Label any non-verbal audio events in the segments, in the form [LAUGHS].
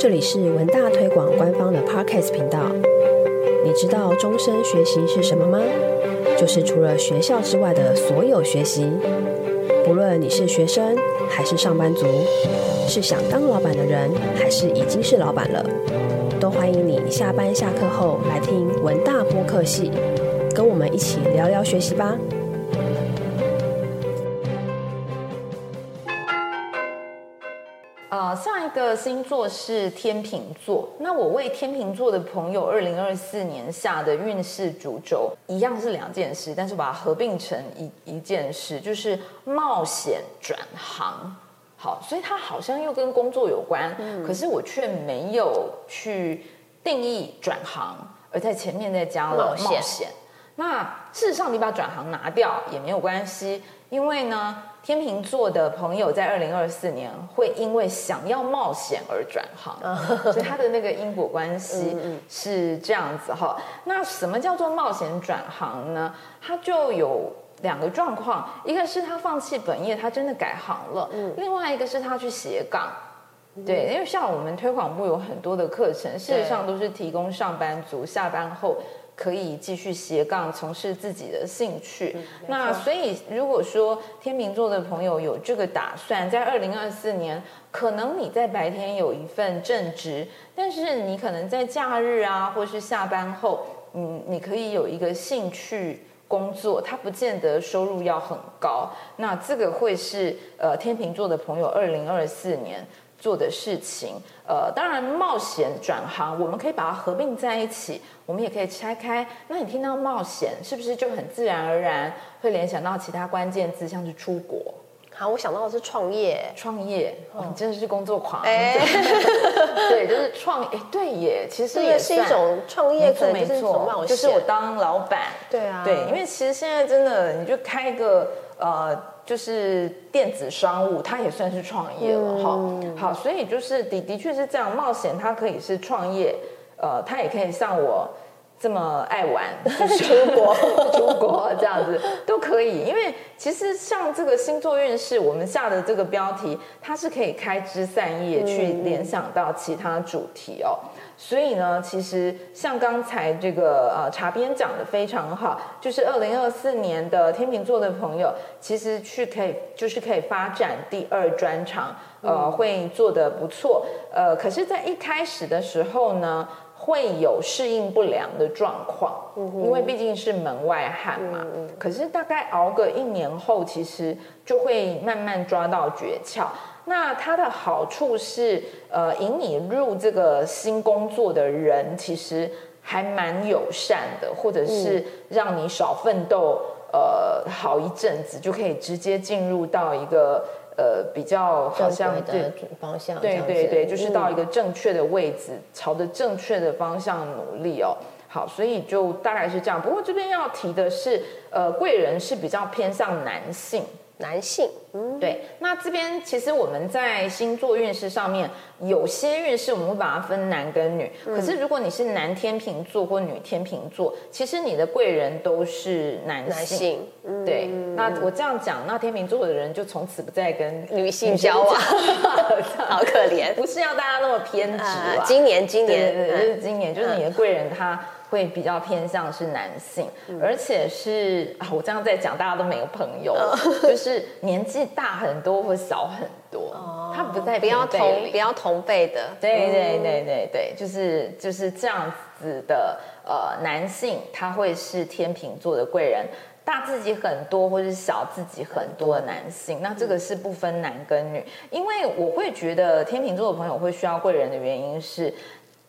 这里是文大推广官方的 Podcast 频道。你知道终身学习是什么吗？就是除了学校之外的所有学习。不论你是学生还是上班族，是想当老板的人还是已经是老板了，都欢迎你下班下课后来听文大播客系，跟我们一起聊聊学习吧。上一个星座是天秤座，那我为天秤座的朋友，二零二四年下的运势主轴一样是两件事，但是把它合并成一一件事，就是冒险转行。好，所以它好像又跟工作有关，嗯、可是我却没有去定义转行，而在前面再加了冒险。冒险。那事实上，你把转行拿掉也没有关系，因为呢。天秤座的朋友在二零二四年会因为想要冒险而转行，所以他的那个因果关系是这样子哈。那什么叫做冒险转行呢？他就有两个状况，一个是他放弃本业，他真的改行了；另外一个是他去斜杠。对，因为像我们推广部有很多的课程，事实上都是提供上班族下班后。可以继续斜杠从事自己的兴趣。嗯、那所以，如果说天秤座的朋友有这个打算，在二零二四年，可能你在白天有一份正职，但是你可能在假日啊，或是下班后，嗯，你可以有一个兴趣工作，它不见得收入要很高。那这个会是呃天秤座的朋友二零二四年。做的事情，呃，当然冒险转行，我们可以把它合并在一起，我们也可以拆开。那你听到冒险，是不是就很自然而然会联想到其他关键字，像是出国？好，我想到的是创业，创业，哦，你真的是工作狂，哎，[LAUGHS] 对，就是创，哎，对耶，其实也是一种创业，没错，没错，就是我当老板，对啊，对，因为其实现在真的，你就开一个呃。就是电子商务，它也算是创业了哈。嗯、好，所以就是的的确是这样，冒险它可以是创业，呃，它也可以像我这么爱玩，就 [LAUGHS] 是出国 [LAUGHS] 出国这样子都可以。因为其实像这个星座运势，我们下的这个标题，它是可以开枝散叶去联想到其他主题哦。所以呢，其实像刚才这个呃茶编讲的非常好，就是二零二四年的天秤座的朋友，其实去可以就是可以发展第二专长，呃，会做得不错，呃，可是，在一开始的时候呢，会有适应不良的状况，因为毕竟是门外汉嘛。可是大概熬个一年后，其实就会慢慢抓到诀窍。那它的好处是，呃，引你入这个新工作的人其实还蛮友善的，或者是让你少奋斗，呃，好一阵子就可以直接进入到一个呃比较好像的方向，对对对，就是到一个正确的位置，嗯、朝着正确的方向努力哦。好，所以就大概是这样。不过这边要提的是，呃，贵人是比较偏向男性。男性，嗯，对，那这边其实我们在星座运势上面，有些运势我们会把它分男跟女。嗯、可是如果你是男天秤座或女天秤座，其实你的贵人都是男性。男性嗯、对，那我这样讲，那天秤座的人就从此不再跟女性交往，[LAUGHS] 好可怜。不是要大家那么偏执啊、呃。今年，今年，对对对，就是今年，就是你的贵人他。会比较偏向是男性，嗯、而且是啊，我这样在讲，大家都没有朋友，哦、[LAUGHS] 就是年纪大很多或小很多，哦、他不在不要同比较同辈的，对对对对对，就是就是这样子的呃男性，他会是天秤座的贵人，大自己很多或是小自己很多的男性，嗯、那这个是不分男跟女，因为我会觉得天秤座的朋友会需要贵人的原因是。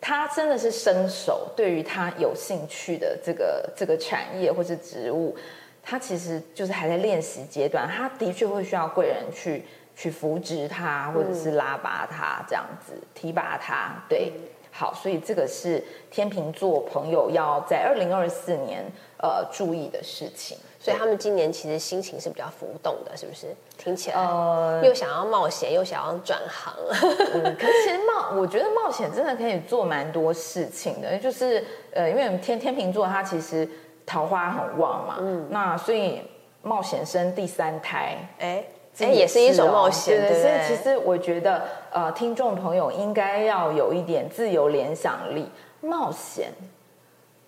他真的是生手，对于他有兴趣的这个这个产业或是职务，他其实就是还在练习阶段。他的确会需要贵人去去扶植他，或者是拉拔他这样子，提拔他。对，好，所以这个是天秤座朋友要在二零二四年呃注意的事情。所以他们今年其实心情是比较浮动的，是不是？听起来，呃，又想要冒险，又想要转行。嗯，可是其实冒，我觉得冒险真的可以做蛮多事情的，就是呃，因为天天秤座他其实桃花很旺嘛，嗯，那所以冒险生第三胎，哎，哎，也是一种冒险，对，对，所以其实我觉得，呃，听众朋友应该要有一点自由联想力，冒险，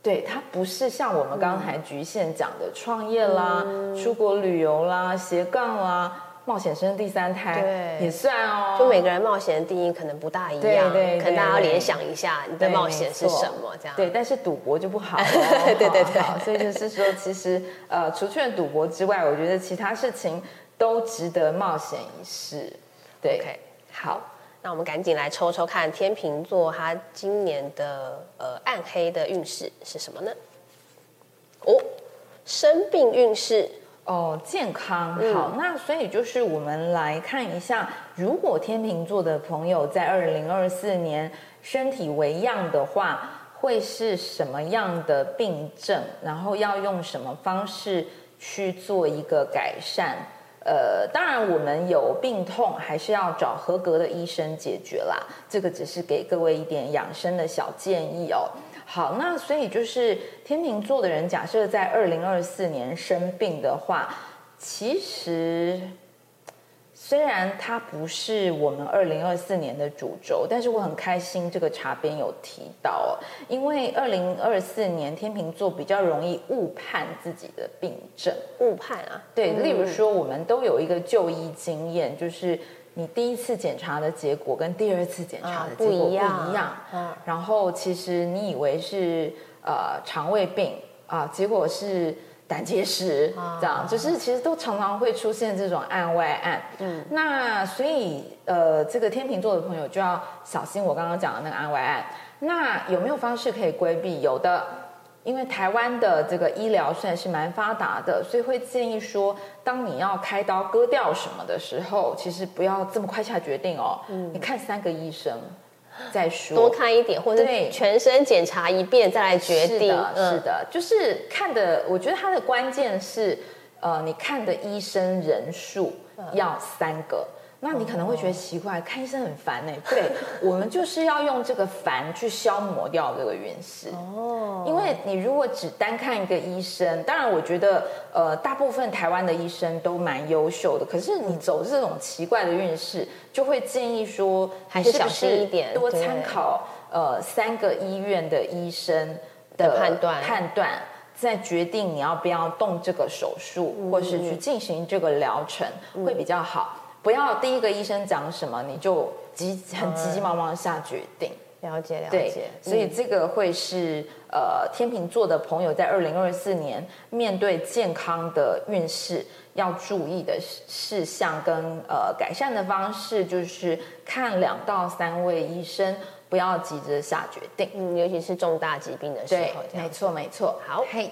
对，它不是像我们刚才局限讲的创业啦、嗯、出国旅游啦、斜杠啦。冒险生第三胎，对，也算哦。就每个人冒险的定义可能不大一样，对可能大家要联想一下你的冒险是什么这样。对，但是赌博就不好 [LAUGHS] 了。对对对，所以就是说，其实呃，除去了赌博之外，我觉得其他事情都值得冒险一试。对，okay, 好，那我们赶紧来抽抽看天秤座他今年的呃暗黑的运势是什么呢？哦，生病运势。哦，健康好，那所以就是我们来看一下，如果天秤座的朋友在二零二四年身体为恙的话，会是什么样的病症？然后要用什么方式去做一个改善？呃，当然我们有病痛，还是要找合格的医生解决啦。这个只是给各位一点养生的小建议哦。好，那所以就是天秤座的人，假设在二零二四年生病的话，其实虽然它不是我们二零二四年的主轴，但是我很开心这个茶边有提到哦，因为二零二四年天秤座比较容易误判自己的病症，误判啊，对，例如说我们都有一个就医经验，就是。你第一次检查的结果跟第二次检查的结果不一样，啊、一样嗯，然后其实你以为是呃肠胃病啊，结果是胆结石，啊、这样就是其实都常常会出现这种案外案。嗯，那所以呃，这个天秤座的朋友就要小心我刚刚讲的那个案外案。那有没有方式可以规避？有的。因为台湾的这个医疗算是蛮发达的，所以会建议说，当你要开刀割掉什么的时候，其实不要这么快下决定哦。嗯，你看三个医生再说，多看一点，或者全身检查一遍再来决定。是的，嗯、是的，就是看的。我觉得它的关键是，呃，你看的医生人数要三个。那你可能会觉得奇怪，看医生很烦呢。对，我们就是要用这个烦去消磨掉这个运势。哦，因为你如果只单看一个医生，当然我觉得呃，大部分台湾的医生都蛮优秀的。可是你走这种奇怪的运势，就会建议说，还是小心一点，多参考呃三个医院的医生的判断判断，再决定你要不要动这个手术，或是去进行这个疗程，会比较好。不要第一个医生讲什么你就急很急急忙忙下决定。了解了解，所以这个会是呃天秤座的朋友在二零二四年面对健康的运势要注意的事项跟呃改善的方式，就是看两到三位医生，不要急着下决定，嗯，尤其是重大疾病的时候，对，没错没错。好，嘿。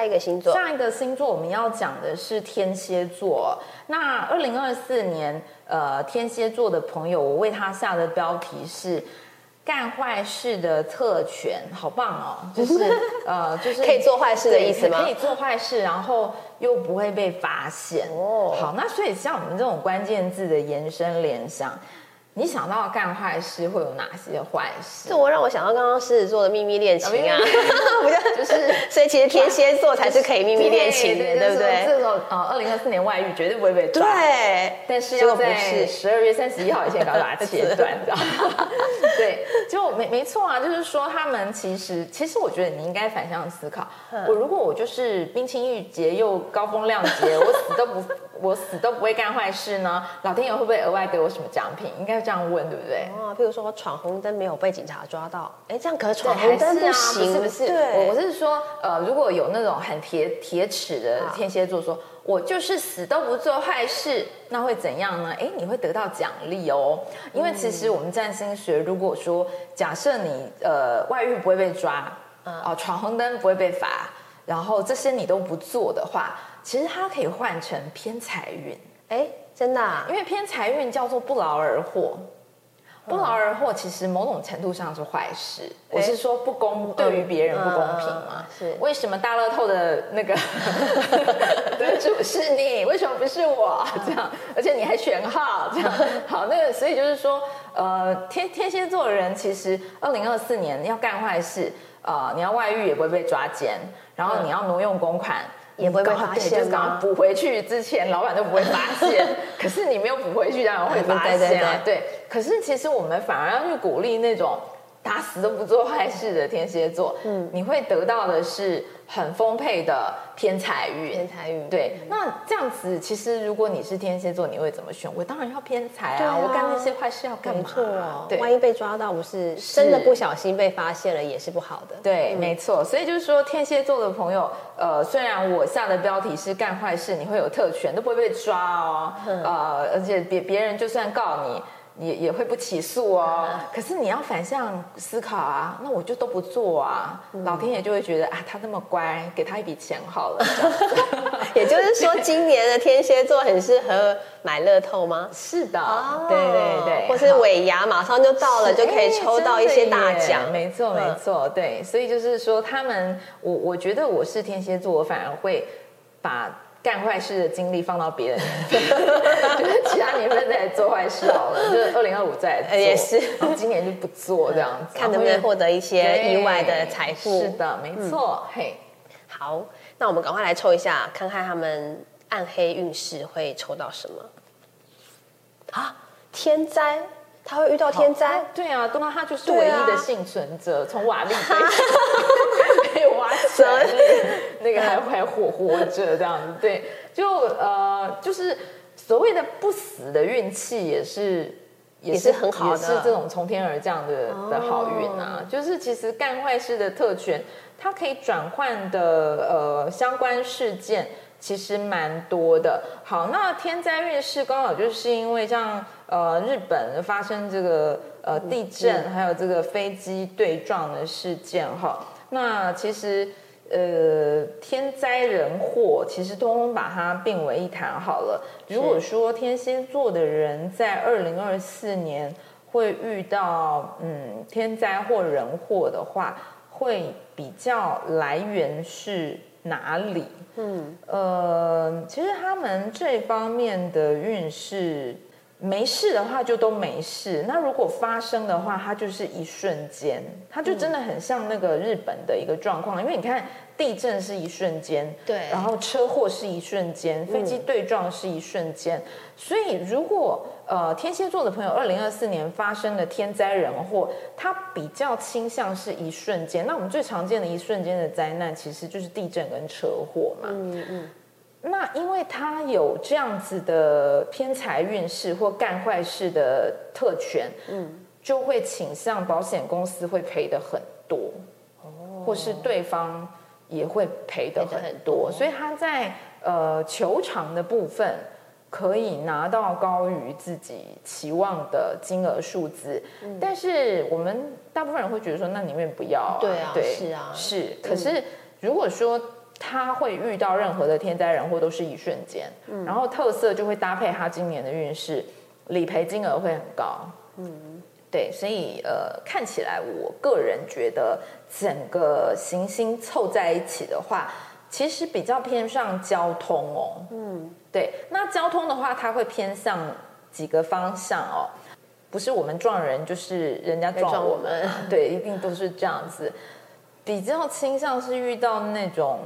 下一个星座，下一个星座我们要讲的是天蝎座。那二零二四年，呃，天蝎座的朋友，我为他下的标题是“干坏事的特权”，好棒哦！[LAUGHS] 就是呃，就是可以做坏事的意思吗？可以做坏事，然后又不会被发现。哦，好，那所以像我们这种关键字的延伸联想。你想到干坏事会有哪些坏事？这我让我想到刚刚狮子座的秘密恋情啊，[LAUGHS] 就是，[LAUGHS] 所以其实天蝎座才是可以秘密恋情的，对不对？这种呃，二零二四年外遇绝对不会被抓，对，但是要在十二月三十一号以前把它切断，知道吗？对，就没没错啊，就是说他们其实，其实我觉得你应该反向思考，我如果我就是冰清玉洁又高风亮节，我死都不。我死都不会干坏事呢，老天爷会不会额外给我什么奖品？应该这样问，对不对？哦，譬如说我闯红灯没有被警察抓到，哎，这样可闯红灯不行，是不是？对，我是说，呃，如果有那种很铁铁齿的天蝎座说，说我就是死都不做坏事，那会怎样呢？哎，你会得到奖励哦，因为其实我们占星学，如果说假设你呃外遇不会被抓，哦，闯红灯不会被罚，然后这些你都不做的话。其实它可以换成偏财运，哎，真的啊？因为偏财运叫做不劳而获，不劳而获其实某种程度上是坏事。我是说不公，对于别人不公平嘛？是。为什么大乐透的那个 [LAUGHS] 得主是你？为什么不是我？这样，而且你还选号，这样 [LAUGHS] 好。那个，所以就是说，呃，天天蝎座的人其实二零二四年要干坏事，呃，你要外遇也不会被抓奸，然后你要挪用公款。也不会被发现就刚？补回去之前，老板都不会发现。[LAUGHS] 可是你没有补回去，当然会发现啊。对，对，对，对，可是其实我们反而要去鼓励那种打死都不做坏事的天蝎座。嗯，你会得到的是。很丰沛的偏财运，偏财运。对，那这样子，其实如果你是天蝎座，你会怎么选？我当然要偏财啊！我干那些坏事要干嘛？没错，对，万一被抓到，不是真的不小心被发现了，也是不好的。对，没错。所以就是说，天蝎座的朋友，呃，虽然我下的标题是干坏事，你会有特权，都不会被抓哦。呃，而且别别人就算告你。也也会不起诉哦，可是你要反向思考啊，那我就都不做啊，嗯、老天爷就会觉得啊，他那么乖，给他一笔钱好了。[LAUGHS] 也就是说，今年的天蝎座很适合买乐透吗？是的，哦、对对对，或是尾牙马上就到了，就可以抽到一些大奖。没错没错，对，所以就是说，他们，我我觉得我是天蝎座，我反而会把。干坏事的精力放到别人，[LAUGHS] 就是其他年份再来做坏事好了，就是二零二五再来做，也是，今年就不做这样子，[LAUGHS] 看能不能获得一些意外的财富。是的，没错。嘿，好，那我们赶快来抽一下，看看他们暗黑运势会抽到什么啊？天灾。他会遇到天灾，啊对啊，那他就是唯一的幸存者，从、啊、瓦砾 [LAUGHS] 被挖起来，那个还还活活着这样子，对，就呃，就是所谓的不死的运气也是也是很好的，是这种从天而降的的好运啊，哦、就是其实干坏事的特权，它可以转换的呃相关事件。其实蛮多的。好，那天灾运势刚好就是因为像呃日本发生这个呃地震，还有这个飞机对撞的事件哈。那其实呃天灾人祸，其实通通把它并为一谈好了。如果说天蝎座的人在二零二四年会遇到嗯天灾或人祸的话，会比较来源是哪里？嗯，呃，其实他们这方面的运势没事的话就都没事，那如果发生的话，它就是一瞬间，它就真的很像那个日本的一个状况，因为你看。地震是一瞬间，对，然后车祸是一瞬间，飞机对撞是一瞬间，嗯、所以如果呃天蝎座的朋友，二零二四年发生的天灾人祸，它比较倾向是一瞬间。那我们最常见的一瞬间的灾难，其实就是地震跟车祸嘛。嗯嗯。那因为他有这样子的偏财运势或干坏事的特权，嗯，就会倾向保险公司会赔的很多，哦，或是对方。也会赔的很多，所以他在呃求偿的部分可以拿到高于自己期望的金额数字，嗯、但是我们大部分人会觉得说，那宁愿不要啊，对啊，对是啊，是。可是如果说他会遇到任何的天灾人祸都是一瞬间，嗯、然后特色就会搭配他今年的运势，理赔金额会很高，嗯。对，所以呃，看起来我个人觉得整个行星凑在一起的话，其实比较偏向交通哦。嗯，对。那交通的话，它会偏向几个方向哦，不是我们撞人，就是人家撞我们。我们对，一定都是这样子。比较倾向是遇到那种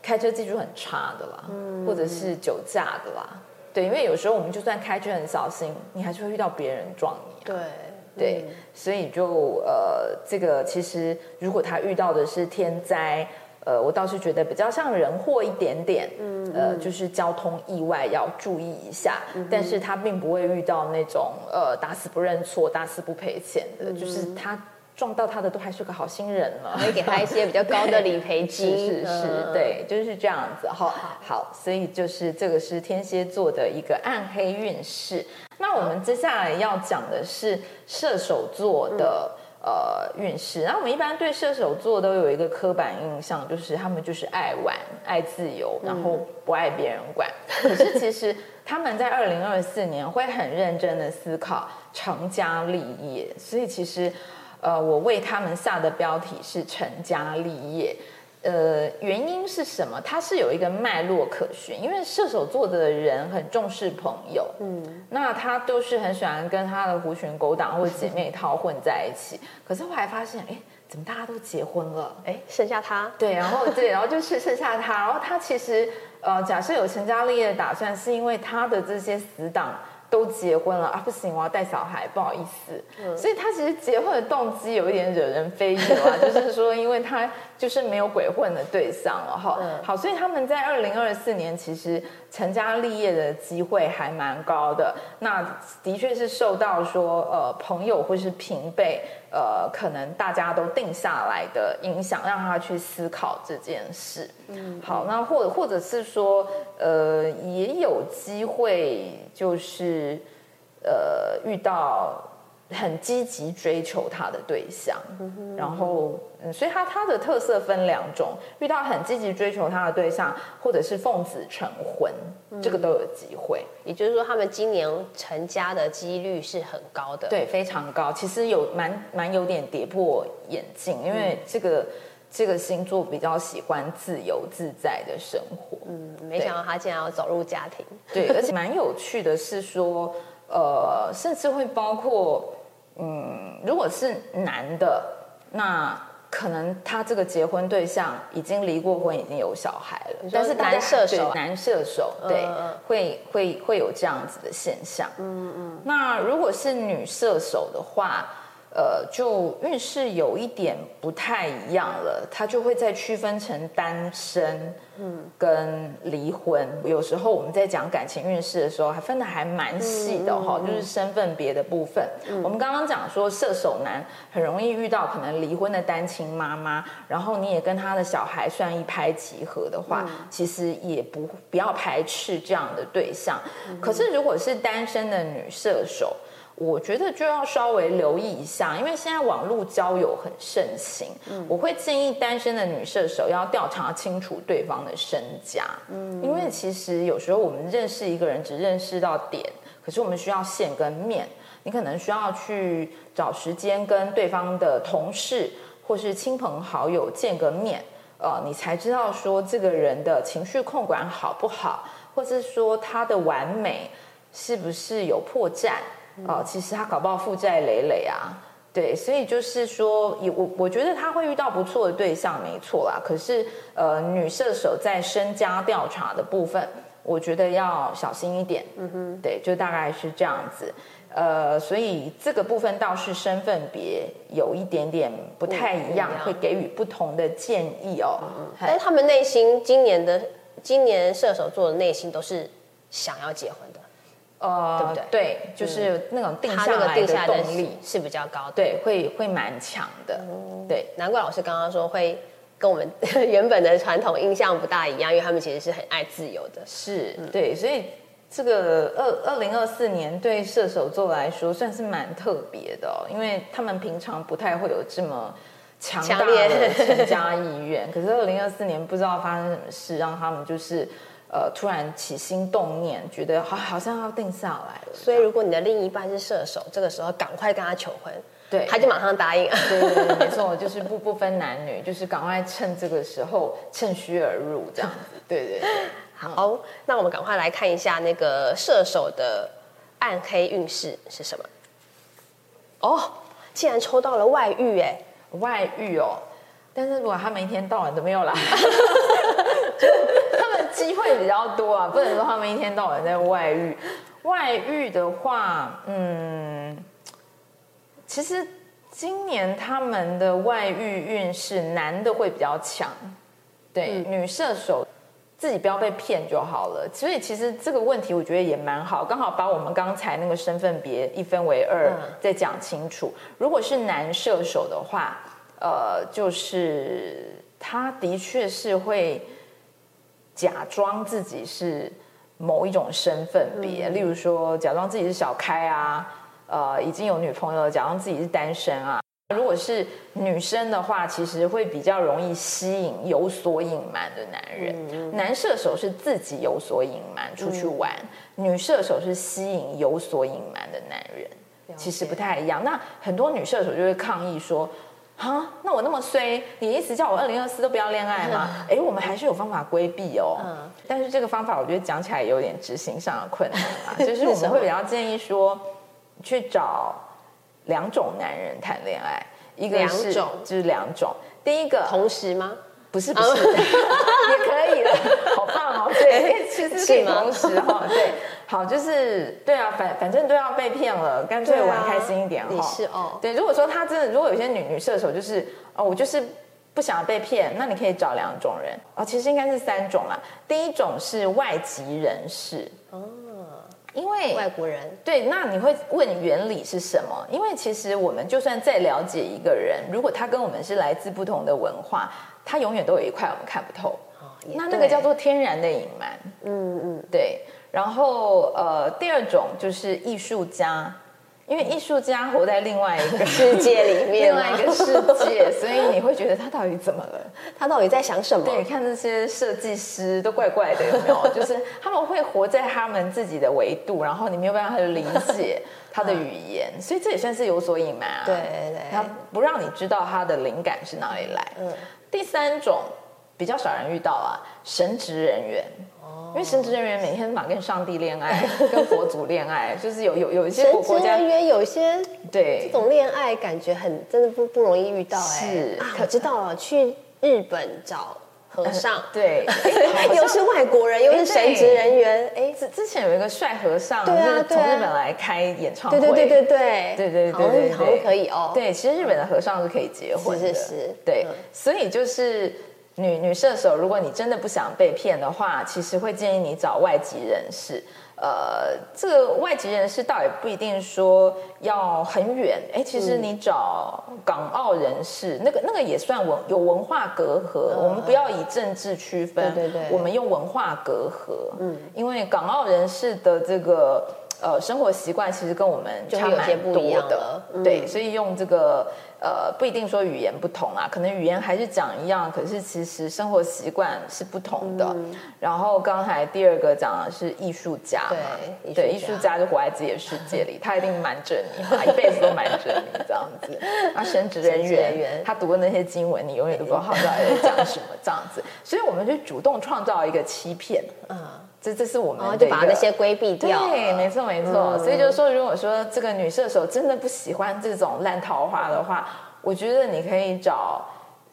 开车技术很差的啦，嗯、或者是酒驾的啦。对，因为有时候我们就算开车很小心，你还是会遇到别人撞你啊。对。对，所以就呃，这个其实如果他遇到的是天灾，呃，我倒是觉得比较像人祸一点点，嗯，呃，就是交通意外要注意一下，嗯、但是他并不会遇到那种呃打死不认错、打死不赔钱的，嗯、就是他撞到他的都还是个好心人嘛，可以给他一些比较高的理赔金，[LAUGHS] 是是是，对，就是这样子哈。好，好，所以就是这个是天蝎座的一个暗黑运势。那我们接下来要讲的是射手座的、嗯、呃运势。那我们一般对射手座都有一个刻板印象，就是他们就是爱玩、爱自由，然后不爱别人管。嗯、[LAUGHS] 可是其实他们在二零二四年会很认真的思考成家立业，所以其实呃，我为他们下的标题是成家立业。呃，原因是什么？它是有一个脉络可循，因为射手座的人很重视朋友，嗯，那他就是很喜欢跟他的狐群狗党或者姐妹淘混在一起。可是后来发现，哎，怎么大家都结婚了？哎，剩下他。对，然后对，然后就是剩下他。然后他其实呃，假设有成家立业的打算，是因为他的这些死党都结婚了啊，不行，我要带小孩，不好意思。嗯，所以他其实结婚的动机有一点惹人非议啊，[LAUGHS] 就是说，因为他就是没有鬼混的对象了哈。嗯，好，所以他们在二零二四年其实成家立业的机会还蛮高的。那的确是受到说呃朋友或是平辈。呃，可能大家都定下来的影响，让他去思考这件事。嗯，好，那或者或者是说，呃，也有机会就是呃遇到。很积极追求他的对象，嗯，然后，嗯，所以他他的特色分两种，遇到很积极追求他的对象，或者是奉子成婚，嗯，这个都有机会。也就是说，他们今年成家的几率是很高的，对，非常高。其实有蛮蛮有点跌破眼镜，因为这个、嗯、这个星座比较喜欢自由自在的生活。嗯，没想到他竟然要走入家庭。对，而且蛮有趣的是说，呃，甚至会包括。嗯，如果是男的，那可能他这个结婚对象已经离过婚，已经有小孩了。但是男射手，男射手，对，嗯、会会会有这样子的现象。嗯嗯。那如果是女射手的话。呃，就运势有一点不太一样了，它就会再区分成单身，嗯，跟离婚。有时候我们在讲感情运势的时候，还分的还蛮细的哈、嗯，就是身份别的部分。嗯、我们刚刚讲说射手男很容易遇到可能离婚的单亲妈妈，然后你也跟他的小孩算一拍即合的话，嗯、其实也不不要排斥这样的对象。嗯、可是如果是单身的女射手。我觉得就要稍微留意一下，因为现在网络交友很盛行。嗯，我会建议单身的女射手要调查清楚对方的身家。嗯，因为其实有时候我们认识一个人只认识到点，可是我们需要线跟面。你可能需要去找时间跟对方的同事或是亲朋好友见个面，呃，你才知道说这个人的情绪控管好不好，或是说他的完美是不是有破绽。哦，其实他搞不好负债累累啊，对，所以就是说，我我觉得他会遇到不错的对象，没错啦。可是，呃，女射手在身家调查的部分，我觉得要小心一点。嗯哼，对，就大概是这样子。呃，所以这个部分倒是身份别有一点点不太一样，会给予不同的建议哦。嗯，但是他们内心今年的今年射手座的内心都是想要结婚的。呃，对不对？对，就是那种定下来的动力是比较高的，对，会会蛮强的。嗯，对，难怪老师刚刚说会跟我们 [LAUGHS] 原本的传统印象不大一样，因为他们其实是很爱自由的。是，嗯，对，所以这个二二零二四年对射手座来说算是蛮特别的哦，因为他们平常不太会有这么强大的成家意愿，可是二零二四年不知道发生什么事，让他们就是。呃，突然起心动念，觉得好好像要定下来了。所以，如果你的另一半是射手，这个时候赶快跟他求婚，对，他就马上答应。对对对，没错，就是不不分男女，就是赶快趁这个时候趁虚而入这样子。对对对，好，那我们赶快来看一下那个射手的暗黑运势是什么？哦，竟然抽到了外遇哎，外遇哦。但是如果他们一天到晚都没有来。[LAUGHS] 机会比较多啊，不能说他们一天到晚在外遇。外遇的话，嗯，其实今年他们的外遇运势，男的会比较强，对，嗯、女射手自己不要被骗就好了。所以其实这个问题我觉得也蛮好，刚好把我们刚才那个身份别一分为二，再讲清楚。如果是男射手的话，呃，就是他的确是会。假装自己是某一种身份别，例如说假装自己是小开啊，呃，已经有女朋友了，假装自己是单身啊。如果是女生的话，其实会比较容易吸引有所隐瞒的男人。男射手是自己有所隐瞒出去玩，女射手是吸引有所隐瞒的男人，其实不太一样。那很多女射手就会抗议说。啊，那我那么衰，你意思叫我二零二四都不要恋爱吗？[LAUGHS] 哎，我们还是有方法规避哦。嗯，但是这个方法我觉得讲起来有点执行上的困难啊。[LAUGHS] 就是我们会比较建议说，去找两种男人谈恋爱，一个是两种就是两种，第一个同时吗？不是不是，[LAUGHS] 也可以了，好棒哦！对，其实可以同时哈，对，好，就是对啊，反反正都要被骗了，干脆玩开心一点哈。你是哦，对，如果说他真的，如果有些女女射手就是哦，我就是不想被骗，那你可以找两种人哦，其实应该是三种啦。第一种是外籍人士哦，因为外国人对，那你会问原理是什么？因为其实我们就算再了解一个人，如果他跟我们是来自不同的文化。他永远都有一块我们看不透，哦、那那个叫做天然的隐瞒。嗯嗯，对。然后呃，第二种就是艺术家，因为艺术家活在另外一个世界里面，另外一个世界，所以你会觉得他到底怎么了？[LAUGHS] 他到底在想什么？对，看这些设计师都怪怪的，有没有？[LAUGHS] 就是他们会活在他们自己的维度，然后你没有办法去理解他的语言，嗯、所以这也算是有所隐瞒啊。对对，他不让你知道他的灵感是哪里来。嗯。第三种比较少人遇到啊，神职人员，哦，因为神职人员每天嘛跟上帝恋爱，[LAUGHS] 跟佛祖恋爱，就是有有有一些国家人员有一些对。这种恋爱感觉很真的不不容易遇到哎，是，可知道了，去日本找和尚，[LAUGHS] 对，[LAUGHS] 又是外国人，又是神职人员，哎，之之前有一个帅和尚，对啊，从日本来开演唱会，对对对对对。对对对，好像可以哦，对，其实日本的和尚是可以结婚的，是是，对，所以就是。女女射手，如果你真的不想被骗的话，其实会建议你找外籍人士。呃，这个外籍人士倒也不一定说要很远。哎，其实你找港澳人士，那个那个也算文有文化隔阂。嗯、我们不要以政治区分，对对对，我们用文化隔阂。嗯，因为港澳人士的这个呃生活习惯其实跟我们差蛮多的。嗯、对，所以用这个。呃，不一定说语言不同啊，可能语言还是讲一样，可是其实生活习惯是不同的。嗯、然后刚才第二个讲的是艺术家嘛，对，对，艺术家就活在自己的世界里，[LAUGHS] 他一定瞒着你嘛，一辈子都瞒着你这样子。[LAUGHS] 那神职人员，他读的那些经文，你永远都不知道他在讲什么这样子。所以我们就主动创造一个欺骗，嗯，这这是我们、哦、就把那些规避掉。对，没错没错。嗯、所以就是说，如果说这个女射手真的不喜欢这种烂桃花的话，我觉得你可以找，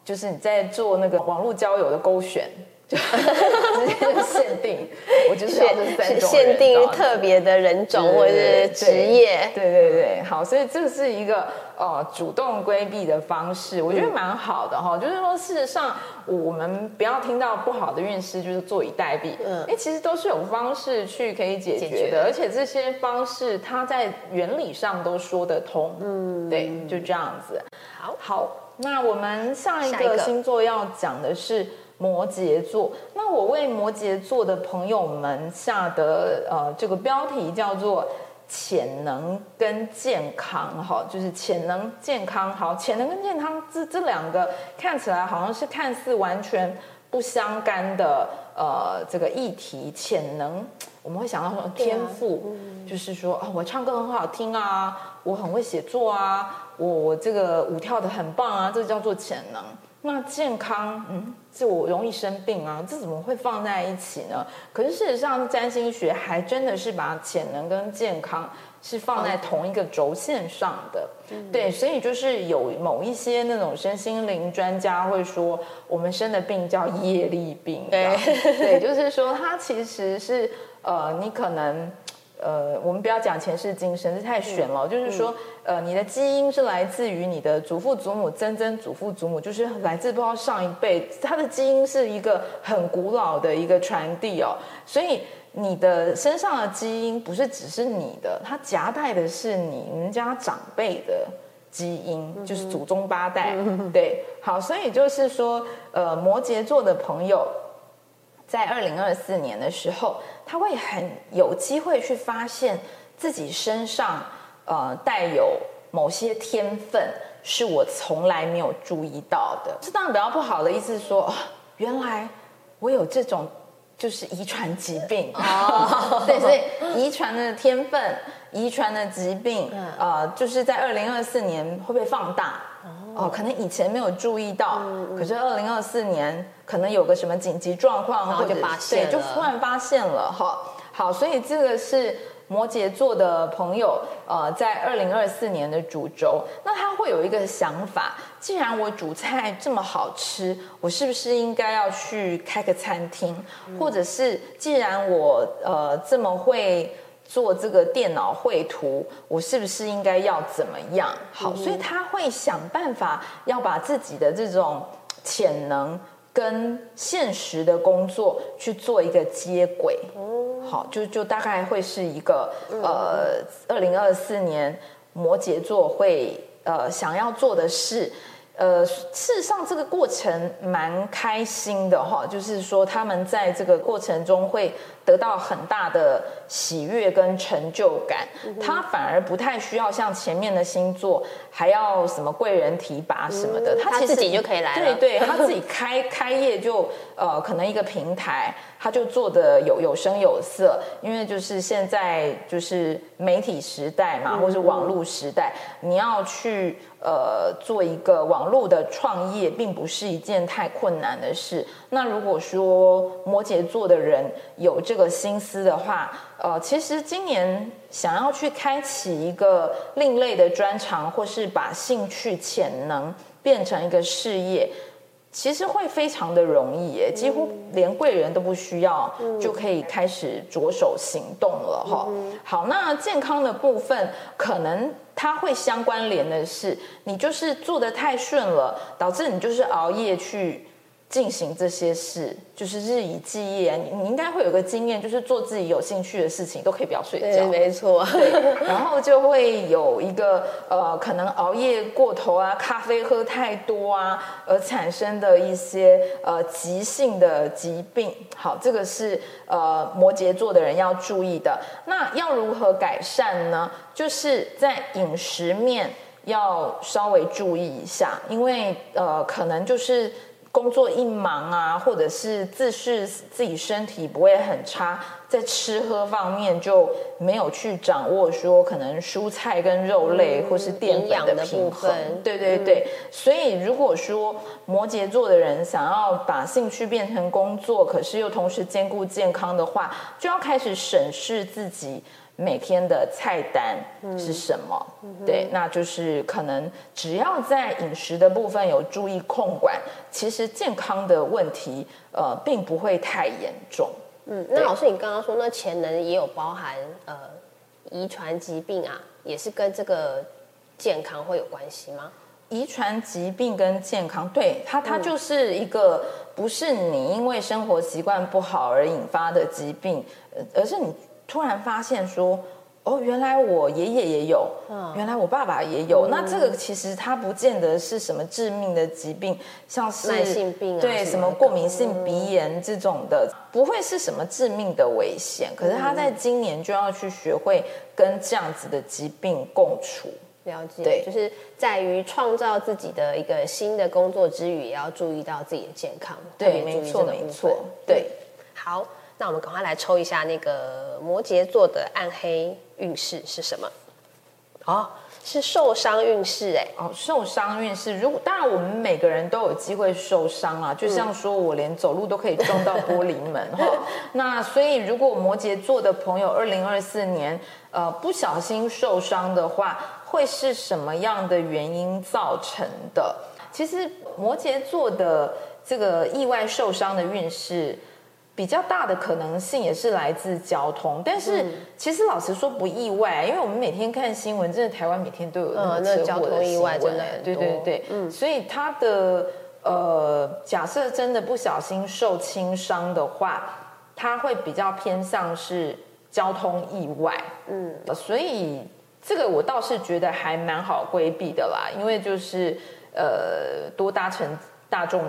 就是你在做那个网络交友的勾选，[LAUGHS] 就限定，我就是要这三种限定特别的人种或者是职业，对对对，好，所以这是一个呃主动规避的方式，我觉得蛮好的哈。嗯、就是说，事实上我们不要听到不好的运势，就是坐以待毙。嗯，因为，其实都是有方式去可以解决的，决而且这些方式它在原理上都说得通。嗯，对，就这样子。好，好，那我们下一个星座要讲的是摩羯座。那我为摩羯座的朋友们下的呃这个标题叫做潜能跟健康，哈，就是潜能健康。好，潜能跟健康这这两个看起来好像是看似完全不相干的呃这个议题。潜能我们会想到说天赋，嗯、就是说啊、哦，我唱歌很好听啊，我很会写作啊。我我这个舞跳的很棒啊，这个叫做潜能。那健康，嗯，这我容易生病啊，这怎么会放在一起呢？可是事实上，占星学还真的是把潜能跟健康是放在同一个轴线上的。嗯、对，所以就是有某一些那种身心灵专家会说，我们生的病叫业力病。对，对，就是说它其实是呃，你可能。呃，我们不要讲前世今生，这太玄了。嗯、就是说，呃，你的基因是来自于你的祖父祖母、曾曾祖父祖母，就是来自不知道上一辈，他的基因是一个很古老的一个传递哦。所以你的身上的基因不是只是你的，它夹带的是你们家长辈的基因，就是祖宗八代。嗯、对，好，所以就是说，呃，摩羯座的朋友。在二零二四年的时候，他会很有机会去发现自己身上呃带有某些天分，是我从来没有注意到的。这当然比较不好的意思是说，原来我有这种就是遗传疾病哦，[LAUGHS] 对，所以遗传的天分、遗传的疾病，呃，就是在二零二四年会被放大。哦，可能以前没有注意到，可是二零二四年可能有个什么紧急状况，然后就发现，对，就突然发现了哈。好，所以这个是摩羯座的朋友，呃，在二零二四年的主轴，那他会有一个想法：既然我煮菜这么好吃，我是不是应该要去开个餐厅？或者是既然我呃这么会做这个电脑绘图，我是不是应该要怎么样？好，所以他会想办法要把自己的这种潜能。跟现实的工作去做一个接轨，好，就就大概会是一个呃，二零二四年摩羯座会呃想要做的事。呃，事实上这个过程蛮开心的哈，就是说他们在这个过程中会得到很大的喜悦跟成就感，他反而不太需要像前面的星座还要什么贵人提拔什么的，他自己就可以来了，对对，他自己开开业就呃可能一个平台。他就做的有有声有色，因为就是现在就是媒体时代嘛，或是网络时代，你要去呃做一个网络的创业，并不是一件太困难的事。那如果说摩羯座的人有这个心思的话，呃，其实今年想要去开启一个另类的专长，或是把兴趣潜能变成一个事业。其实会非常的容易耶，几乎连贵人都不需要，就可以开始着手行动了哈。好，那健康的部分，可能它会相关联的是，你就是做得太顺了，导致你就是熬夜去。进行这些事，就是日以继夜。你你应该会有个经验，就是做自己有兴趣的事情，都可以不要睡觉。没错。对，然后就会有一个呃，可能熬夜过头啊，咖啡喝太多啊，而产生的一些呃急性的疾病。好，这个是呃摩羯座的人要注意的。那要如何改善呢？就是在饮食面要稍微注意一下，因为呃，可能就是。工作一忙啊，或者是自视自己身体不会很差，在吃喝方面就没有去掌握说可能蔬菜跟肉类或是淀粉的平衡。对对对，所以如果说摩羯座的人想要把兴趣变成工作，可是又同时兼顾健康的话，就要开始审视自己。每天的菜单是什么？嗯、对，那就是可能只要在饮食的部分有注意控管，其实健康的问题呃并不会太严重。嗯，那老师你刚刚说那潜能也有包含呃遗传疾病啊，也是跟这个健康会有关系吗？遗传疾病跟健康，对它它就是一个不是你因为生活习惯不好而引发的疾病，而是你。突然发现说，哦，原来我爷爷也有，嗯，原来我爸爸也有。嗯、那这个其实它不见得是什么致命的疾病，像是慢性病啊，对，什么过敏性鼻炎这种的，嗯、不会是什么致命的危险。可是他在今年就要去学会跟这样子的疾病共处。了解，对，就是在于创造自己的一个新的工作之余，也要注意到自己的健康。对，没错，没错，对，好。那我们赶快来抽一下那个摩羯座的暗黑运势是什么？哦，是受伤运势哎。哦，受伤运势，如果当然我们每个人都有机会受伤啊，就像说我连走路都可以撞到玻璃门 [LAUGHS] 哈。嗯、那所以如果摩羯座的朋友二零二四年呃不小心受伤的话，会是什么样的原因造成的？其实摩羯座的这个意外受伤的运势。比较大的可能性也是来自交通，但是其实老实说不意外，因为我们每天看新闻，真的台湾每天都有那个车祸的新闻，对对对，嗯，所以他的呃，假设真的不小心受轻伤的话，他会比较偏向是交通意外，嗯，所以这个我倒是觉得还蛮好规避的啦，因为就是呃，多搭乘大众。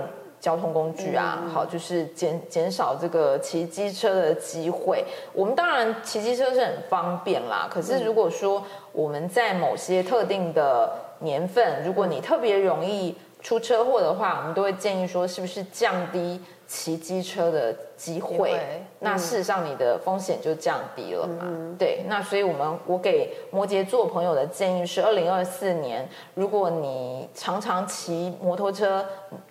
交通工具啊，嗯、好，就是减减少这个骑机车的机会。我们当然骑机车是很方便啦，可是如果说我们在某些特定的年份，如果你特别容易出车祸的话，我们都会建议说，是不是降低骑机车的机会？那事实上你的风险就降低了嘛。嗯、对，那所以我们我给摩羯座朋友的建议是，二零二四年，如果你常常骑摩托车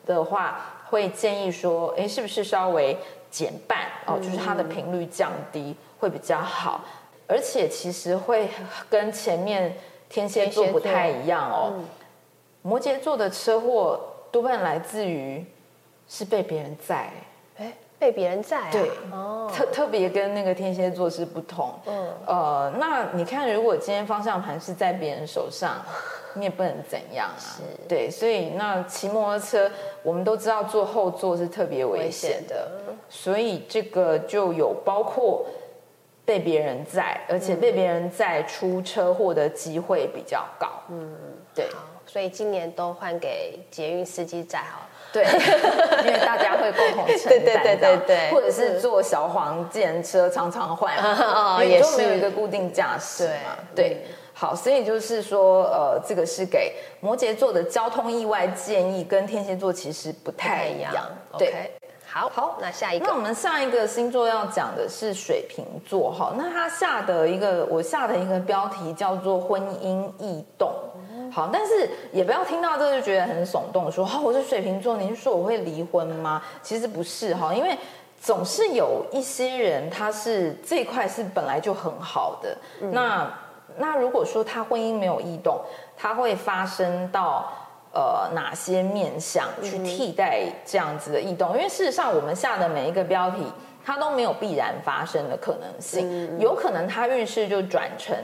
的话。会建议说，哎，是不是稍微减半哦？就是它的频率降低会比较好。而且其实会跟前面天蝎座不太一样哦。嗯、摩羯座的车祸多半来自于是被别人载。被别人载、啊，对，哦、特特别跟那个天蝎座是不同。嗯，呃，那你看，如果今天方向盘是在别人手上，[LAUGHS] 你也不能怎样啊。是，对，所以那骑摩托车，我们都知道坐后座是特别危险的，所以这个就有包括被别人载，而且被别人载出车祸的机会比较高。嗯，对，所以今年都换给捷运司机载好了。对，[LAUGHS] 因为大家会共同承担，对对对对对，或者是坐小黄计程车常常换，[LAUGHS] 哦，也是没有一个固定驾驶嘛。对，好，所以就是说，呃，这个是给摩羯座的交通意外建议，跟天蝎座其实不太一样。对，好，好，那下一个，那我们下一个星座要讲的是水瓶座，哈，那他下的一个，我下的一个标题叫做婚姻异动。好，但是也不要听到这个就觉得很耸动，说哈，我是水瓶座，你是说我会离婚吗？其实不是哈，因为总是有一些人他是这一块是本来就很好的。嗯、那那如果说他婚姻没有异动，他会发生到呃哪些面向去替代这样子的异动？嗯、因为事实上我们下的每一个标题，它都没有必然发生的可能性，嗯、有可能他运势就转成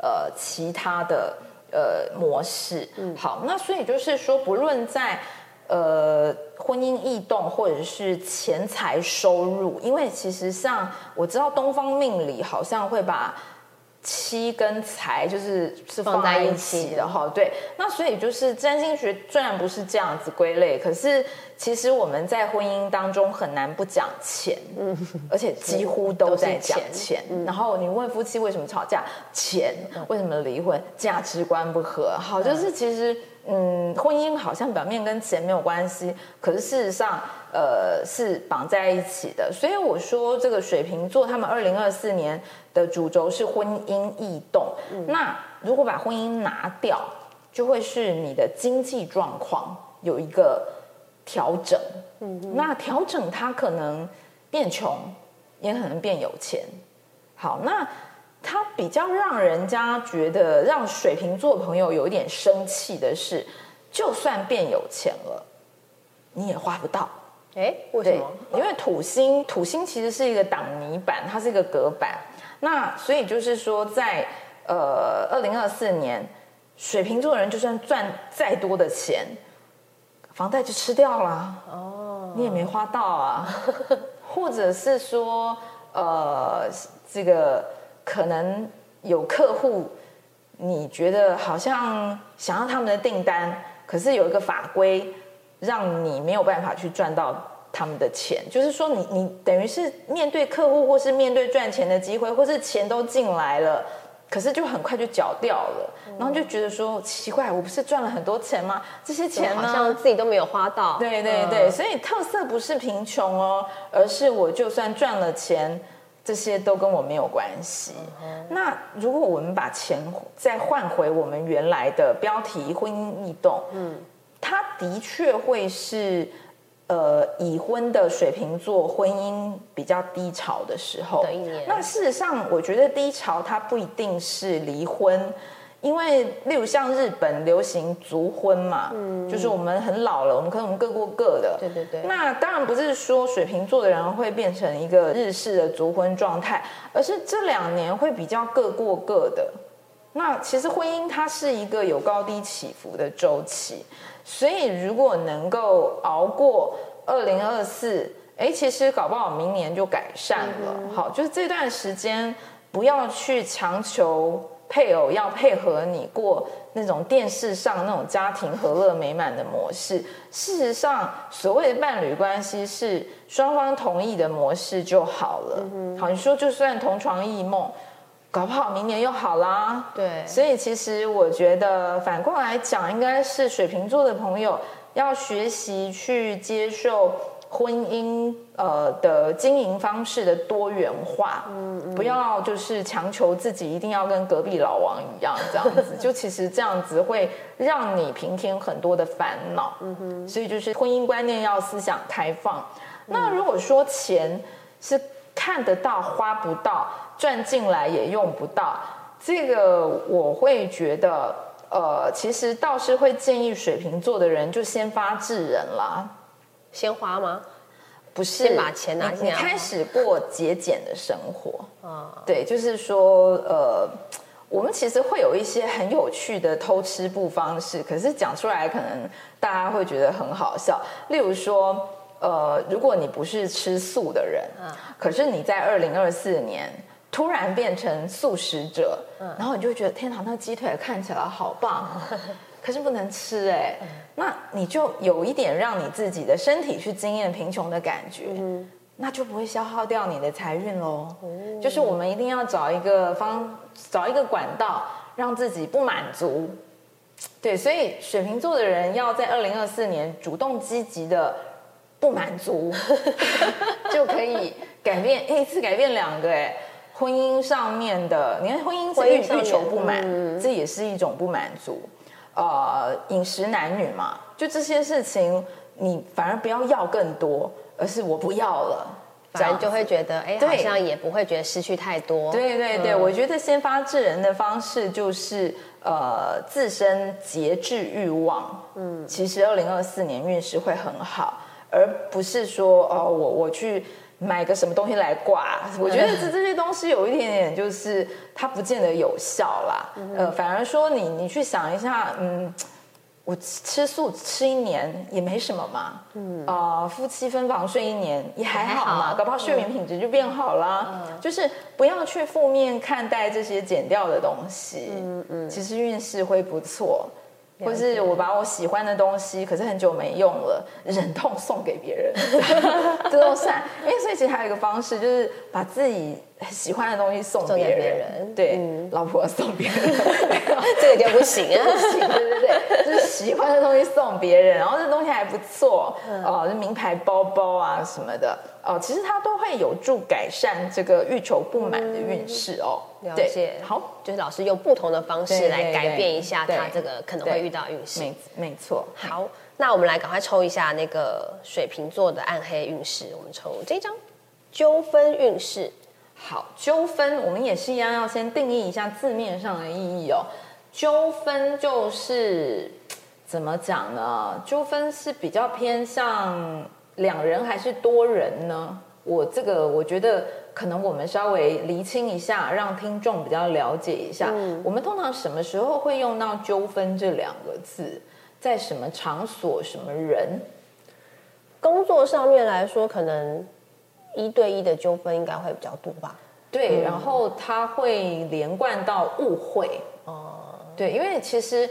呃其他的。呃，模式，嗯，好，那所以就是说，不论在呃婚姻异动或者是钱财收入，因为其实像我知道东方命理好像会把。妻跟财就是是放在一起的哈，对。那所以就是占星学虽然不是这样子归类，可是其实我们在婚姻当中很难不讲钱，嗯，[LAUGHS] 而且几乎都在讲钱。钱嗯、然后你问夫妻为什么吵架，钱为什么离婚，价值观不合，好，就是其实。嗯，婚姻好像表面跟钱没有关系，可是事实上，呃，是绑在一起的。所以我说，这个水瓶座他们二零二四年的主轴是婚姻异动。嗯、那如果把婚姻拿掉，就会是你的经济状况有一个调整。嗯，那调整它可能变穷，也可能变有钱。好，那。它比较让人家觉得让水瓶座朋友有一点生气的是，就算变有钱了，你也花不到。哎，为什么？因为土星，土星其实是一个挡泥板，它是一个隔板。那所以就是说在，在呃二零二四年，水瓶座的人就算赚再多的钱，房贷就吃掉了。哦，你也没花到啊。[LAUGHS] 或者是说，呃，这个。可能有客户，你觉得好像想要他们的订单，可是有一个法规让你没有办法去赚到他们的钱，就是说你你等于是面对客户，或是面对赚钱的机会，或是钱都进来了，可是就很快就缴掉了，然后就觉得说奇怪，我不是赚了很多钱吗？这些钱呢，好像自己都没有花到。对对对，所以特色不是贫穷哦，而是我就算赚了钱。这些都跟我没有关系。那如果我们把钱再换回我们原来的标题“婚姻异动”，嗯，它的确会是呃已婚的水瓶座婚姻比较低潮的时候。那事实上，我觉得低潮它不一定是离婚。因为，例如像日本流行族婚嘛，嗯，就是我们很老了，我们可能我们各过各的。对对对。那当然不是说水瓶座的人会变成一个日式的族婚状态，而是这两年会比较各过各的。那其实婚姻它是一个有高低起伏的周期，所以如果能够熬过二零二四，哎，其实搞不好明年就改善了。嗯。好，就是这段时间不要去强求。配偶要配合你过那种电视上那种家庭和乐美满的模式。事实上，所谓的伴侣关系是双方同意的模式就好了。嗯、好，你说就算同床异梦，搞不好明年又好啦。对，所以其实我觉得反过来讲，应该是水瓶座的朋友要学习去接受。婚姻呃的经营方式的多元化，嗯，嗯，不要就是强求自己一定要跟隔壁老王一样这样子，[LAUGHS] 就其实这样子会让你平添很多的烦恼，嗯哼，所以就是婚姻观念要思想开放。那如果说钱是看得到花不到，赚进来也用不到。这个我会觉得，呃，其实倒是会建议水瓶座的人就先发制人啦，先花吗？不是，先把钱拿进来，你开始过节俭的生活。啊，对，就是说，呃。我们其实会有一些很有趣的偷吃步方式，可是讲出来可能大家会觉得很好笑。例如说，呃，如果你不是吃素的人，可是你在二零二四年突然变成素食者，然后你就会觉得天堂，那鸡腿看起来好棒，[LAUGHS] 可是不能吃哎，那你就有一点让你自己的身体去经验贫穷的感觉。那就不会消耗掉你的财运喽。哦、就是我们一定要找一个方，找一个管道，让自己不满足。对，所以水瓶座的人要在二零二四年主动积极的不满足，[LAUGHS] 就可以改变一次改变两个哎，婚姻上面的，你看婚姻是欲欲求不满，嗯、这也是一种不满足。呃，饮食男女嘛，就这些事情，你反而不要要更多。而是我不要了，反正就会觉得，哎，好像也不会觉得失去太多。对对对，嗯、我觉得先发制人的方式就是，呃，自身节制欲望。嗯，其实二零二四年运势会很好，而不是说，哦，我我去买个什么东西来挂。我觉得这这些东西有一点点，就是它不见得有效啦。嗯、呃，反而说你你去想一下，嗯。我吃素吃一年也没什么嘛，嗯啊、呃，夫妻分房睡一年也还好嘛，好搞不好睡眠品质就变好了。嗯、就是不要去负面看待这些减掉的东西，嗯嗯，其实运势会不错。或是我把我喜欢的东西，可是很久没用了，忍痛送给别人，[LAUGHS] 这都算。因为所以其实还有一个方式，就是把自己喜欢的东西送别人，人对，嗯、老婆送别人，[LAUGHS] 这个就不行啊，[LAUGHS] 不行，对对对，就是喜欢的东西送别人，然后这东西还不错，哦、嗯，就名牌包包啊什么的。哦，其实它都会有助改善这个欲求不满的运势哦。嗯、了解，好，就是老师用不同的方式来改变一下他这个可能会遇到运势。没没错。好，那我们来赶快抽一下那个水瓶座的暗黑运势。我们抽这张纠纷运势。好，纠纷，我们也是一样要先定义一下字面上的意义哦。纠纷就是怎么讲呢？纠纷是比较偏向。两人还是多人呢？我这个我觉得可能我们稍微厘清一下，让听众比较了解一下。嗯，我们通常什么时候会用到纠纷这两个字？在什么场所、什么人？工作上面来说，可能一对一的纠纷应该会比较多吧？对，嗯，然后它会连贯到误会。哦，对，因为其实。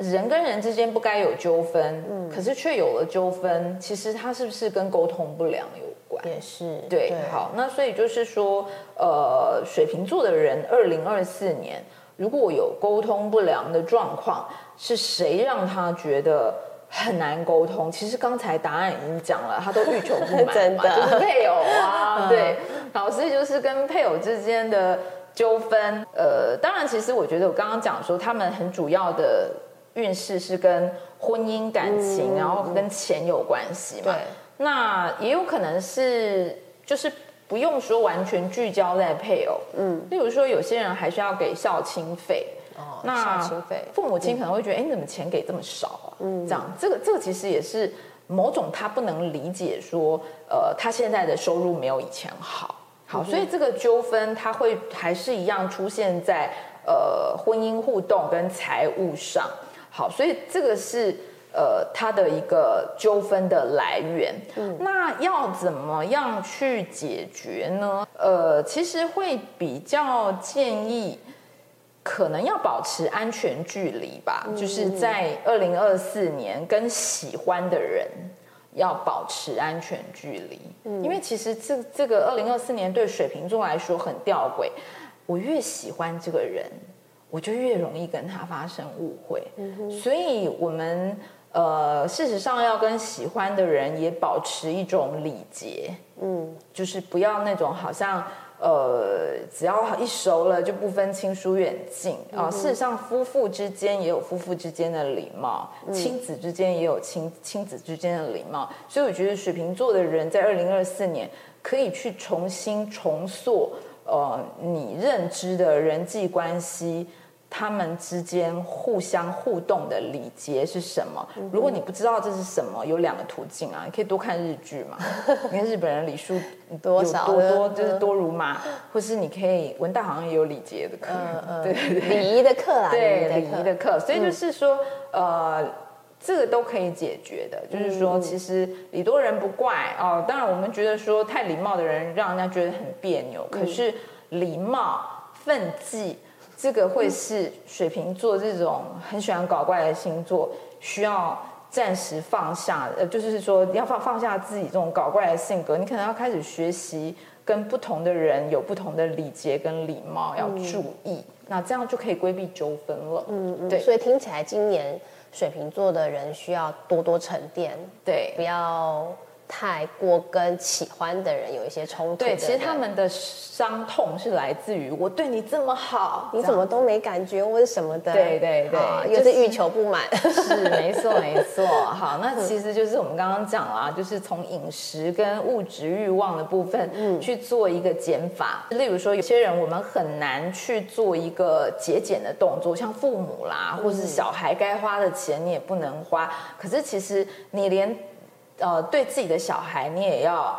人跟人之间不该有纠纷，嗯，可是却有了纠纷，其实它是不是跟沟通不良有关？也是，对，对好，那所以就是说，呃，水瓶座的人，二零二四年如果有沟通不良的状况，是谁让他觉得很难沟通？其实刚才答案已经讲了，他都欲求不满嘛，[LAUGHS] 真的就是配偶啊，[LAUGHS] 对，老师就是跟配偶之间的纠纷，呃，当然，其实我觉得我刚刚讲说，他们很主要的。运势是跟婚姻感情，嗯、然后跟钱有关系嘛？对，那也有可能是，就是不用说完全聚焦在配偶，嗯，例如说有些人还是要给孝亲费，哦，那父母亲可能会觉得，哎、嗯，你怎么钱给这么少啊？嗯，这样，这个这个其实也是某种他不能理解说，呃，他现在的收入没有以前好，好，嗯、所以这个纠纷他会还是一样出现在呃婚姻互动跟财务上。好，所以这个是呃，他的一个纠纷的来源。嗯，那要怎么样去解决呢？呃，其实会比较建议，可能要保持安全距离吧。嗯，就是在二零二四年跟喜欢的人要保持安全距离。嗯，因为其实这这个二零二四年对水瓶座来说很吊诡，我越喜欢这个人。我就越容易跟他发生误会，嗯、所以我们呃，事实上要跟喜欢的人也保持一种礼节，嗯，就是不要那种好像呃，只要一熟了就不分亲疏远近啊。事实上，夫妇之间也有夫妇之间的礼貌，亲子之间也有亲亲子之间的礼貌。所以我觉得水瓶座的人在二零二四年可以去重新重塑呃你认知的人际关系。他们之间互相互动的礼节是什么？如果你不知道这是什么，有两个途径啊，你可以多看日剧嘛。[LAUGHS] 你看日本人礼数多少多多就是多如麻，或是你可以文大好像也有礼节的课，[LAUGHS] 对对对，礼仪的课啦，对礼仪的课。所以就是说，呃，这个都可以解决的。就是说，其实礼多人不怪哦。当然，我们觉得说太礼貌的人让人家觉得很别扭，可是礼貌分际。这个会是水瓶座这种很喜欢搞怪的星座，需要暂时放下，呃，就是说要放放下自己这种搞怪的性格，你可能要开始学习跟不同的人有不同的礼节跟礼貌，要注意，嗯、那这样就可以规避纠纷了。嗯嗯，对，所以听起来今年水瓶座的人需要多多沉淀，对，不要。太过跟喜欢的人有一些冲突。对，其实他们的伤痛是来自于我对你这么好，你怎么都没感觉，或者什么的。对对对，又是欲求不满。是，没错没错。好，那 [LAUGHS] 其实就是我们刚刚讲啦，就是从饮食跟物质欲望的部分去做一个减法。例如说，有些人我们很难去做一个节俭的动作，像父母啦，或是小孩该花的钱你也不能花。可是其实你连呃，对自己的小孩，你也要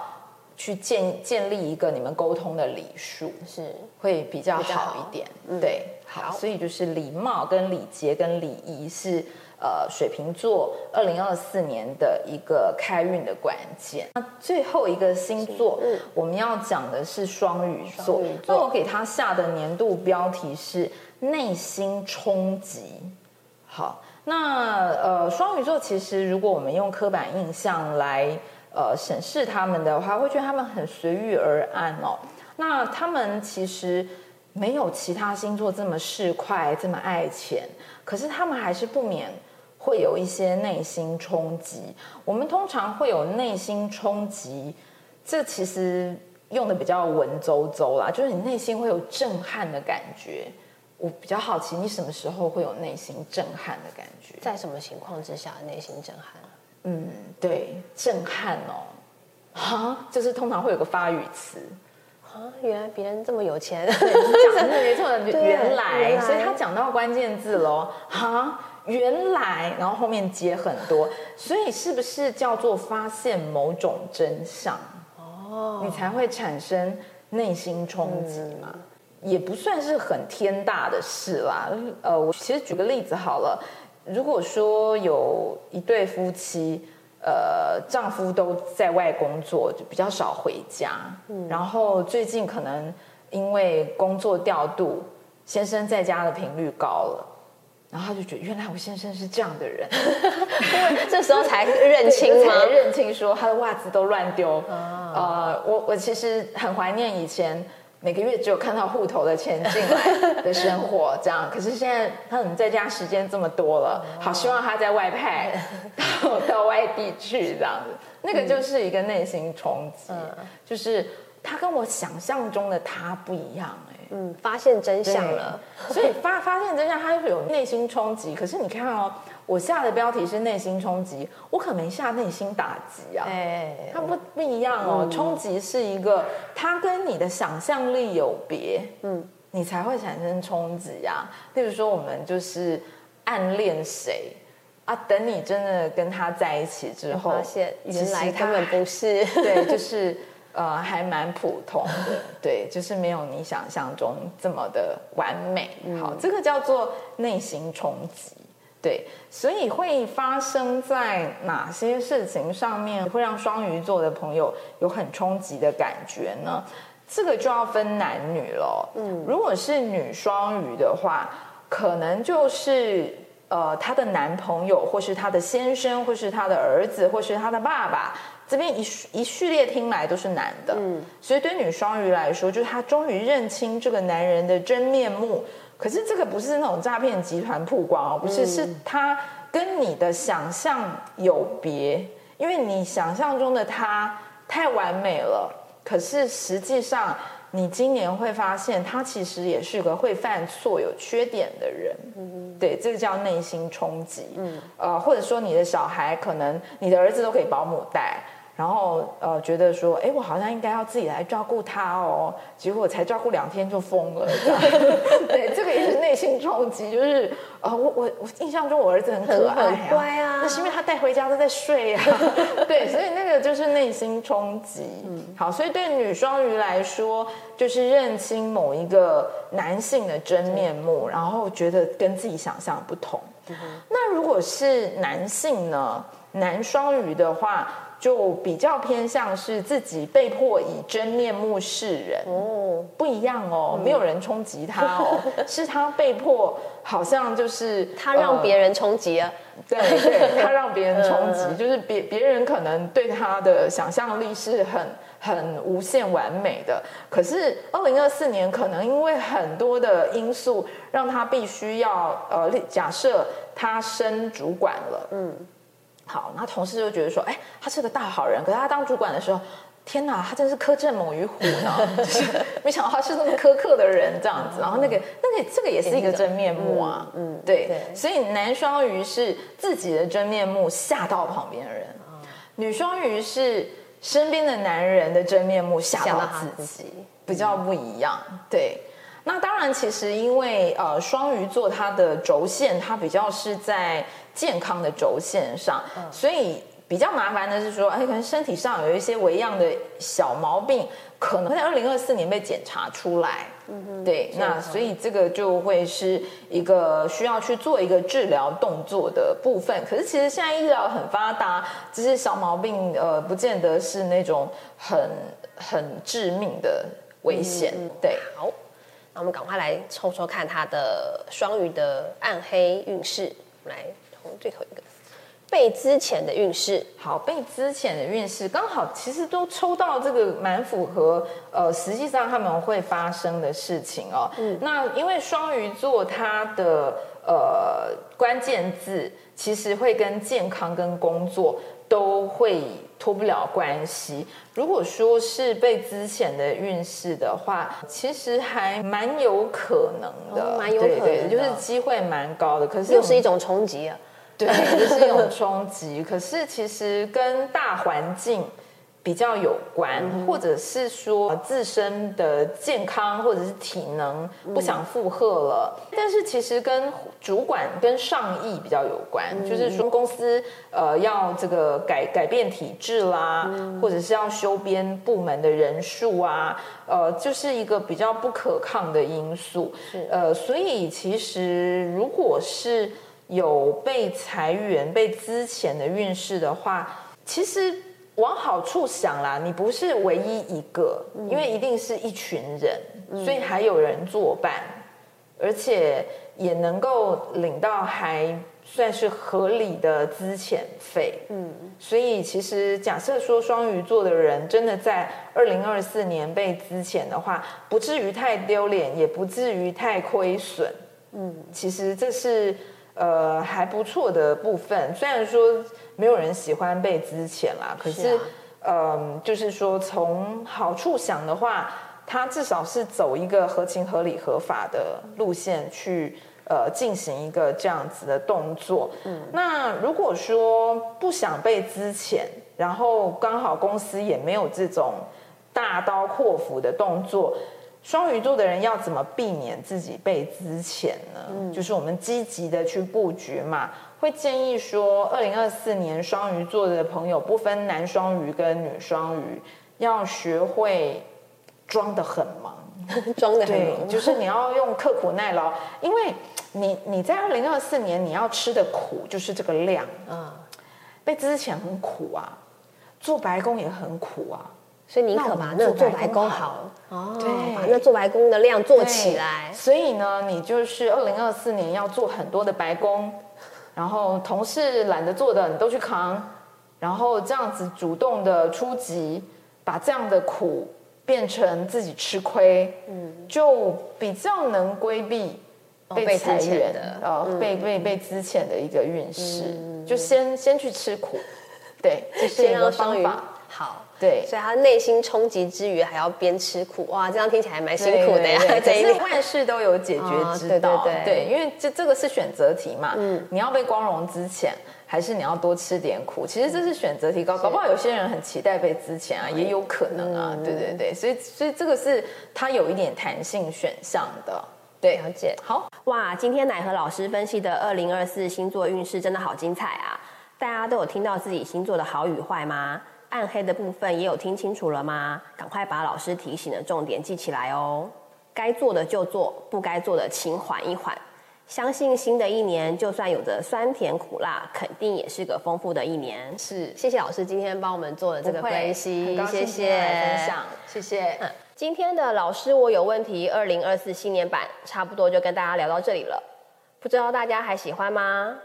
去建建立一个你们沟通的礼数，是会比较好一点。对，好，所以就是礼貌、跟礼节、跟礼仪是呃水瓶座二零二四年的一个开运的关键。那最后一个星座，我们要讲的是双鱼座。那我给他下的年度标题是内心冲击。好。那呃，双鱼座其实，如果我们用刻板印象来呃审视他们的话，会觉得他们很随遇而安哦。那他们其实没有其他星座这么市侩，这么爱钱，可是他们还是不免会有一些内心冲击。我们通常会有内心冲击，这其实用的比较文绉绉啦，就是你内心会有震撼的感觉。我比较好奇，你什么时候会有内心震撼的感觉？在什么情况之下内心震撼？嗯，对，震撼哦，哈，就是通常会有个发语词，啊，原来别人这么有钱，对，讲的没错，[LAUGHS] 原来，原来，所以他讲到关键字喽，哈，原来，然后后面接很多，所以是不是叫做发现某种真相？哦，你才会产生内心冲击嘛？嗯也不算是很天大的事啦。呃，我其实举个例子好了，如果说有一对夫妻，呃，丈夫都在外工作，就比较少回家，嗯，然后最近可能因为工作调度，先生在家的频率高了，然后他就觉得原来我先生是这样的人，[LAUGHS] 这时候才认清吗？认清说他的袜子都乱丢。哦，呃，我我其实很怀念以前。每个月只有看到户头的钱进来的生活，这样。可是现在他怎么在家时间这么多了？好希望他在外派 [LAUGHS] 到到外地去，这样子。那个就是一个内心冲击，就是他跟我想象中的他不一样，哎。嗯，[LAUGHS] 发现真相了，所以发发现真相，他就是有内心冲击。可是你看哦。我下的标题是内心冲击，我可没下内心打击啊。哎，它不不一样哦。冲击是一个，它跟你的想象力有别，嗯，你才会产生冲击啊。例如说，我们就是暗恋谁啊？等你真的跟他在一起之后，发现原来根本不是，对，就是呃，还蛮普通的，对，就是没有你想象中这么的完美。好，这个叫做内心冲击。对，所以会发生在哪些事情上面，会让双鱼座的朋友有很冲击的感觉呢？这个就要分男女了。嗯，如果是女双鱼的话，可能就是呃，她的男朋友，或是她的先生，或是她的儿子，或是她的爸爸，这边一一序列听来都是男的。嗯，所以对女双鱼来说，就是她终于认清这个男人的真面目。可是这个不是那种诈骗集团曝光哦，不是，是他跟你的想象有别，因为你想象中的他太完美了，可是实际上你今年会发现他其实也是个会犯错、有缺点的人。嗯，对，这个叫内心冲击。嗯，呃，或者说你的小孩可能你的儿子都可以保姆带。然后呃，觉得说，哎，我好像应该要自己来照顾他哦。结果才照顾两天就疯了。[LAUGHS] 对，这个也是内心冲击，就是呃，我我我印象中我儿子很可爱、啊、很乖啊，那是因为他带回家都在睡啊。[LAUGHS] 对，所以那个就是内心冲击。嗯，好，所以对女双鱼来说，就是认清某一个男性的真面目，然后觉得跟自己想象不同。嗯、那如果是男性呢？男双鱼的话。就比较偏向是自己被迫以真面目示人。哦，不一样哦，没有人冲击他哦，[LAUGHS] 是他被迫，好像就是他让别人冲击啊，对对，他让别人冲击，就是别别人可能对他的想象力是很很无限完美的，可是二零二四年可能因为很多的因素，让他必须要呃，假设他升主管了，嗯。好，那同事就觉得说，哎，他是个大好人。可是他当主管的时候，天哪，他真是苛政猛于虎呢。[LAUGHS] 就是没想到他是那么苛刻的人，这样子。然后那个，那个，这个也是一个真面目啊。嗯，嗯对。对所以男双鱼是自己的真面目吓到旁边的人，嗯、女双鱼是身边的男人的真面目吓到自己，比较不一样。对。那当然，其实因为呃，双鱼座它的轴线，它比较是在健康的轴线上，嗯、所以比较麻烦的是说，哎，可能身体上有一些微样的小毛病，可能在二零二四年被检查出来。嗯哼，对，那所以这个就会是一个需要去做一个治疗动作的部分。可是其实现在医疗很发达，这些小毛病呃，不见得是那种很很致命的危险。嗯、对，好。那我们赶快来抽抽看他的双鱼的暗黑运势。来从最后一个被之前的运势。好，被之前的运势刚好其实都抽到这个蛮符合呃，实际上他们会发生的事情哦。嗯，那因为双鱼座它的呃关键字其实会跟健康跟工作都会脱不了关系。如果说是被之前的运势的话，其实还蛮有可能的，蛮、哦、有可能的，对对，就是机会蛮高的。可是又是一种冲击啊，对，就是一种冲击。可是其实跟大环境。比较有关，嗯、或者是说自身的健康或者是体能不想负荷了，嗯、但是其实跟主管跟上意比较有关，嗯、就是说公司呃要这个改改变体制啦，嗯、或者是要修编部门的人数啊，呃，就是一个比较不可抗的因素。是呃，所以其实如果是有被裁员、被资遣的运势的话，其实。往好处想啦，你不是唯一一个，嗯、因为一定是一群人，嗯、所以还有人作伴，而且也能够领到还算是合理的资遣费。嗯，所以其实假设说双鱼座的人真的在二零二四年被资遣的话，不至于太丢脸，也不至于太亏损。嗯，其实这是呃还不错的部分，虽然说。没有人喜欢被资遣啦，可是，是啊、呃，就是说从好处想的话，他至少是走一个合情合理合法的路线去呃进行一个这样子的动作。嗯，那如果说不想被资遣，然后刚好公司也没有这种大刀阔斧的动作，双鱼座的人要怎么避免自己被资遣呢？嗯、就是我们积极的去布局嘛。会建议说，二零二四年双鱼座的朋友，不分男双鱼跟女双鱼，要学会装得很忙，[LAUGHS] 装得很忙，就是你要用刻苦耐劳，因为你你在二零二四年你要吃的苦就是这个量，嗯，被资遣很苦啊，做白工也很苦啊，所以宁可把那做白工好，哦，对，把那做白工的量做起来，所以呢，你就是二零二四年要做很多的白工。然后同事懒得做的你都去扛，然后这样子主动的出击，把这样的苦变成自己吃亏，嗯，就比较能规避被裁员的，呃、嗯，被被被资遣的一个运势，嗯、就先先去吃苦，对，这是一个方法。好，对，所以他内心冲击之余还要边吃苦，哇，这样听起来蛮辛苦的呀。[LAUGHS] 可是万事都有解决之道，哦、对对对，对，因为这这个是选择题嘛，嗯，你要被光荣之前，还是你要多吃点苦？其实这是选择题，高搞不好有些人很期待被资遣啊，也有可能啊，嗯、对对对，所以所以这个是它有一点弹性选项的。对，了解。好哇，今天乃和老师分析的二零二四星座运势真的好精彩啊！大家都有听到自己星座的好与坏吗？暗黑的部分也有听清楚了吗？赶快把老师提醒的重点记起来哦。该做的就做，不该做的请缓一缓。相信新的一年，就算有着酸甜苦辣，肯定也是个丰富的一年。是，谢谢老师今天帮我们做的这个分析，谢谢分享，谢谢。嗯今天的老师，我有问题。二零二四新年版差不多就跟大家聊到这里了，不知道大家还喜欢吗？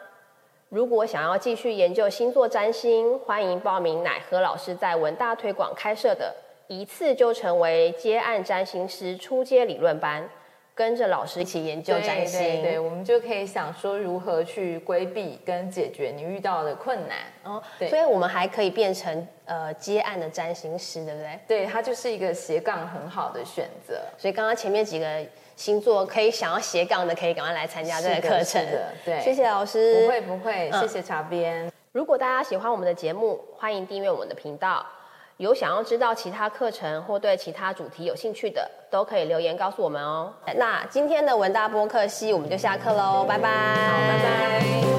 如果想要继续研究星座占星，欢迎报名乃和老师在文大推广开设的一次就成为接案占星师初阶理论班。跟着老师一起研究占星，对，对，对，我们就可以想说如何去规避跟解决你遇到的困难哦。对，所以我们还可以变成呃接案的占星师，对不对？对，它就是一个斜杠很好的选择。所以刚刚前面几个星座可以想要斜杠的，可以赶快来参加这个课程。对，谢谢老师。不会不会，谢谢茶边。如果大家喜欢我们的节目，欢迎订阅我们的频道。有想要知道其他课程或对其他主题有兴趣的，都可以留言告诉我们哦。那今天的文大播客系我们就下课喽，拜拜，好，拜拜。